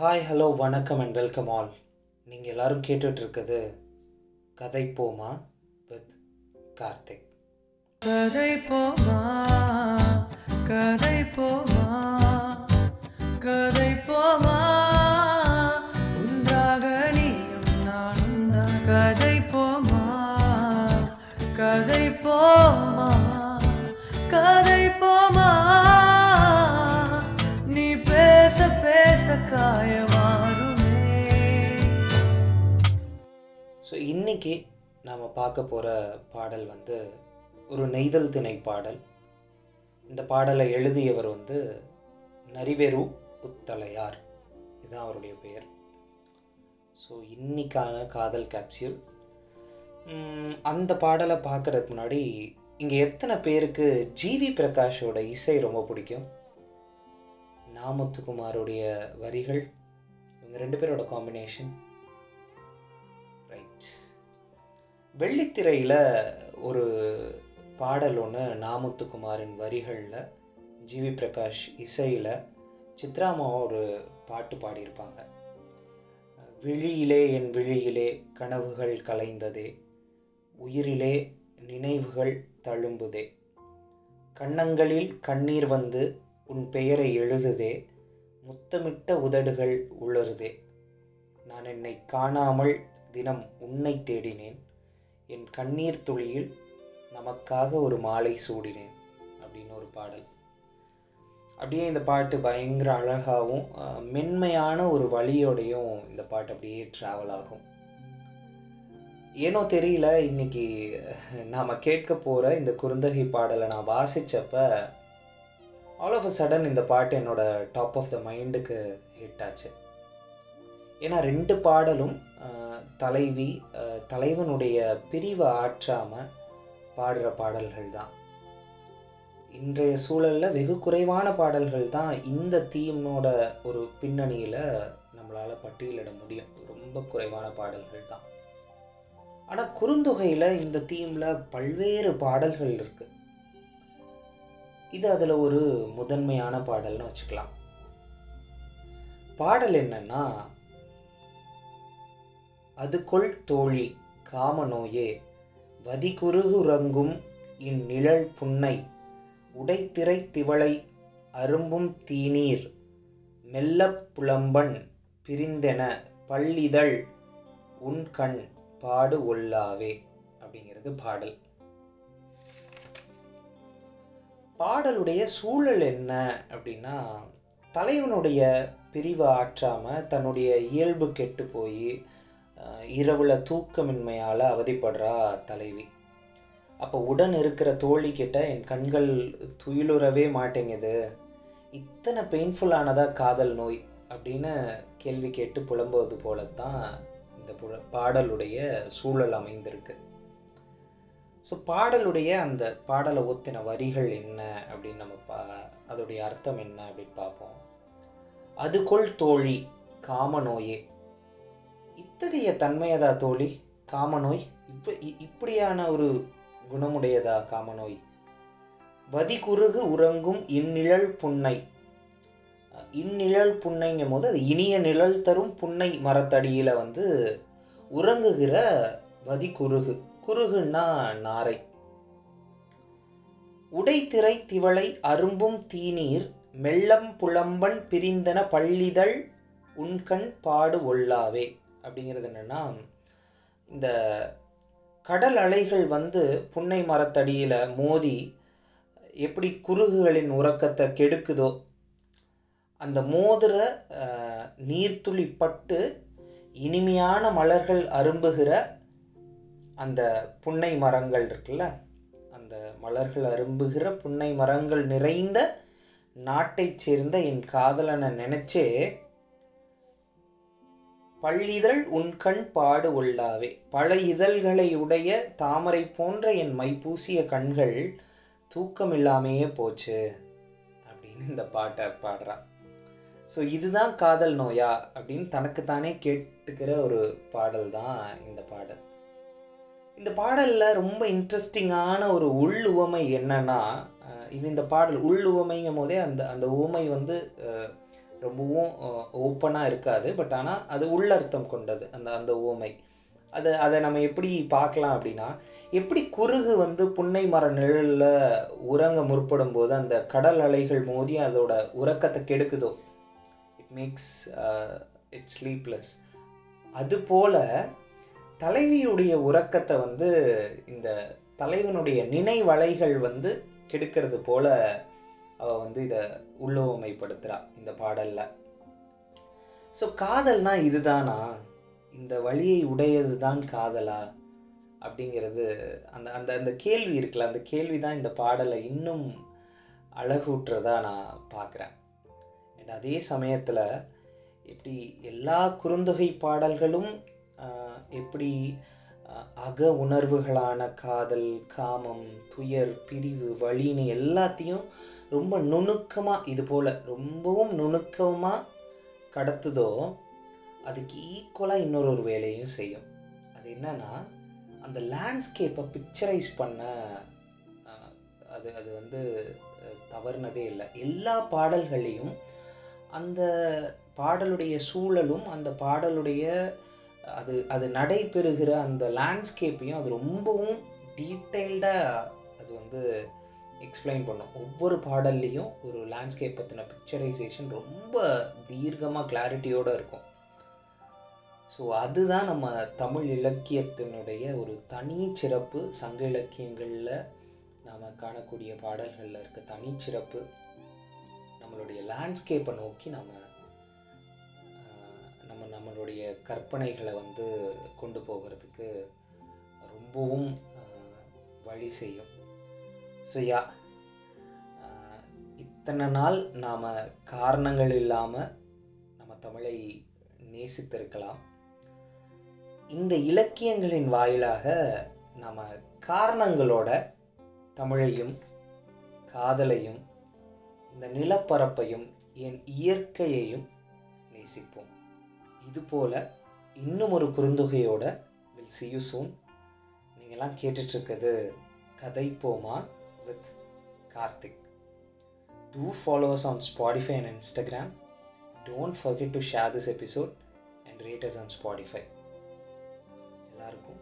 Hi hello வணக்கம் and welcome all நீங்கள் எல்லோரும் கேட்டுட்ருக்குது கதை போமா வித் கார்த்திக். கதை போமா கதை போமா கதை போமா. ஸோ இன்னைக்கு நாம் பார்க்க போகிற பாடல் வந்து ஒரு நெய்தல் திணை பாடல். இந்த பாடலை எழுதியவர் வந்து நரிவேரு உத்தலையார். இதுதான் அவருடைய பெயர். ஸோ இன்னைக்கான காதல் கேப்சியூல் அந்த பாடலை பார்க்குறதுக்கு முன்னாடி இங்கே எத்தனை பேருக்கு ஜிவி பிரகாஷோட இசை ரொம்ப பிடிக்கும்? நாமுத்துக்குமாருடைய வரிகள். இவங்க ரெண்டு பேரோட காம்பினேஷன் ரைட் வெள்ளித்திரையில் ஒரு பாடல் ஒன்று நாமுத்துக்குமாரின் வரிகளில் ஜிவி பிரகாஷ் இசையில் சித்ராமா ஒரு பாட்டு பாடியிருப்பாங்க. விழியிலே என் விழியிலே கனவுகள் கலைந்ததே உயிரிலே நினைவுகள் தழும்புதே. கண்ணங்களில் கண்ணீர் வந்து உன் பெயரை எழுதுதே முத்தமிட்ட உதடுகள் உளருதே நான் என்னை காணாமல் தினம் உன்னை தேடினேன். என் கண்ணீர் துளியில் நமக்காக ஒரு மாலை சூடினேன் அப்படின்னு ஒரு பாடல். அப்படியே இந்த பாட்டு பயங்கர அழகாகவும் மென்மையான ஒரு வழியோடையும் இந்த பாட்டு அப்படியே ட்ராவல் ஆகும். ஏனோ தெரியல இன்னைக்கு நாம் கேட்க போகிற இந்த குறுந்தகை பாடலை நான் வாசித்தப்போ ஆல் ஆஃப் அ சடன் இந்த பாட்டு என்னோட டாப் ஆஃப் த மைண்டுக்கு ஹிட் ஆச்சு. ஏன்னா ரெண்டு பாடலும் தலைவி தலைவனுடைய பிரிவை ஆற்றாமல் பாடுற பாடல்கள் தான். இன்றைய சூழலில் வெகு குறைவான பாடல்கள் தான் இந்த தீமோட ஒரு பின்னணியில் நம்மளால் பட்டியலிட முடியும். ரொம்ப குறைவான பாடல்கள் தான். ஆனால் குறுந்தொகையில் இந்த தீமில் பல்வேறு பாடல்கள் இருக்குது இது அதில் ஒரு முதன்மையான பாடல்னு வச்சுக்கலாம். பாடல் என்னன்னா அதுகொள் தோழி காமநோயே வதிகுருகுறங்கும் இந்நிழல் புன்னை உடைத்திரை திவளை அரும்பும் தீநீர் மெல்லப் புலம்பன் பிரிந்தென பள்ளிதழ் உன் கண் பாடு ஒல்லாவே அப்படிங்கிறது பாடல். பாடலுடைய சூழல் என்ன அப்படின்னா தலைவனுடைய பிரிவை ஆற்றாமல் தன்னுடைய இயல்பு கெட்டு போய் இரவில் தூக்கமின்மையால் அவதிப்படுறா தலைவி. அப்போ உடன் இருக்கிற தோழி கிட்ட என் கண்கள் துயிலுறவே மாட்டேங்குது. இத்தனை பெயின்ஃபுல்லானதாக காதல் நோய் அப்படின்னு கேள்வி கேட்டு புலம்புவது போல தான் இந்த புல பாடலுடைய சூழல் அமைந்திருக்கு. ஸோ பாடலுடைய அந்த பாடலை ஒத்தின வரிகள் என்ன அப்படின்னு நம்ம பா அதோடைய அர்த்தம் என்ன அப்படின்னு பார்ப்போம். அதுகொள் தோழி காமநோயே. இத்தகைய தன்மையதா தோழி? காமநோய்? இப்ப இ- இப்படியான ஒரு குணமுடையதா காமநோய்? வதிகுருகு உறங்கும் இந்நிழல் புன்னை. இந்நிழல் புன்னைங்கும் போது அது இனிய நிழல் தரும் புன்னை மரத்தடியில் வந்து உறங்குகிற வதி குறுகு குருகுன்னா நாரை. உடைத்திரை திவளை அரும்பும் தீநீர் மெல்லம் புலம்பன் பிரிந்தன பள்ளிதழ் உண்கண் பாடு ஒல்லாவே. அப்படிங்கிறது என்னன்னா இந்த கடல் அலைகள் வந்து புன்னை மரத்தடியில் மோதி எப்படி குருகுகளின் உறக்கத்தை கெடுக்குதோ அந்த மோதிர நீர்த்துளி பட்டு இனிமையான மலர்கள் அரும்புகிற அந்த புன்னை மரங்கள் இருக்குல்ல அந்த மலர்கள் அரும்புகிற புன்னை மரங்கள் நிறைந்த நாட்டைச் சேர்ந்த என் காதலனை நினைச்சே பள்ளிதழ் உன்கண் பாடு ஒல்லாவே. பல இதழ்களை உடைய தாமரை போன்ற என் மைப்பூசிய கண்கள் தூக்கமில்லாமையே போச்சு அப்படின்னு இந்த பாட்டை பாடுறான் ஸோ இதுதான் காதல் நோயா அப்படின்னு தனக்குத்தானே கேட்டுக்கிற ஒரு பாடல் தான் இந்த பாடல். இந்த பாடலில் ரொம்ப இன்ட்ரெஸ்டிங்கான ஒரு உள் உவமை என்னன்னா இது இந்த பாடல் உள் உவமைங்கும் போதே அந்த அந்த உவமை வந்து ரொம்பவும் ஓப்பனாக இருக்காது. பட் ஆனால் அது உள்ளர்த்தம் கொண்டது அந்த அந்த உவமை. அதை அதை நம்ம எப்படி பார்க்கலாம் அப்படின்னா எப்படி குறுகு வந்து புன்னை மர நிழலில் உறங்க முற்படும் போது அந்த கடல் அலைகள் மோதி அதோட உறக்கத்தை கெடுக்குதோ? இட் மேக்ஸ் இட் ஸ்லீப்லெஸ் அதுபோல் தலைவியுடைய உறக்கத்தை வந்து இந்த தலைவனுடைய நினைவலைகள் வந்து கெடுக்கிறது போல அவள் வந்து இதை உள்ளுவமைப்படுத்துகிறா இந்த பாடலில். ஸோ காதல்னா இதுதானா? இந்த வழியை உடையது தான் காதலா? அப்படிங்கிறது அந்த அந்த அந்த கேள்வி இருக்குல்ல அந்த கேள்வி தான் இந்த பாடலை இன்னும் அழகூட்டுறதா நான் பார்க்குறேன் அண்ட் அதே சமயத்தில் எப்படி எல்லா குறுந்தொகை பாடல்களும் எப்படி அக உணர்வுகளான காதல் காமம் துயர் பிரிவு வழின்னு எல்லாத்தையும் ரொம்ப நுணுக்கமாக இது போல் ரொம்பவும் நுணுக்கமாக கடத்துதோ அதுக்கு ஈக்குவலாக இன்னொரு ஒரு வேலையும் செய்யும். அது என்னன்னா அந்த லேண்ட்ஸ்கேப்பை பிக்சரைஸ் பண்ண அது அது வந்து தவறுனதே இல்லை. எல்லா பாடல்களையும் அந்த பாடலுடைய சூழலும் அந்த பாடலுடைய அது அது நடைபெறுகிற அந்த லேண்ட்ஸ்கேப்பையும் அது ரொம்பவும் டீட்டெயில்டாக அது வந்து எக்ஸ்பிளைன் பண்ணும். ஒவ்வொரு பாடல்லையும் ஒரு லேண்ட்ஸ்கேப் பற்றின பிக்சரைசேஷன் ரொம்ப தீர்க்கமாக கிளாரிட்டியோடு இருக்கும். ஸோ அதுதான் நம்ம தமிழ் இலக்கியத்தினுடைய ஒரு தனி சிறப்பு. சங்க இலக்கியங்களில் நாம் காணக்கூடிய பாடல்களில் இருக்க தனிச்சிறப்பு நம்மளுடைய லேண்ட்ஸ்கேப்பை நோக்கி நம்ம நம்ம நம்மளுடைய கற்பனைகளை வந்து கொண்டு போகிறதுக்கு ரொம்பவும் வழி செய்யும். ஸோ யா இத்தனை நாள் நாம் காரணங்கள் இல்லாமல் நம்ம தமிழை நேசித்திருக்கலாம். இந்த இலக்கியங்களின் வாயிலாக நாம் காரணங்களோட தமிழையும் காதலையும் இந்த நிலப்பரப்பையும் என் இயற்கையையும் நேசிப்போம். இதுபோல் இன்னும் ஒரு குறுந்தொகையோட வில் சி யூ சூன் நீங்கள்லாம் கேட்டுட்ருக்கிறது கதை போமா with Karthik do follow us on Spotify and Instagram don't forget to share this episode and rate us on Spotify எல்லாருக்கும்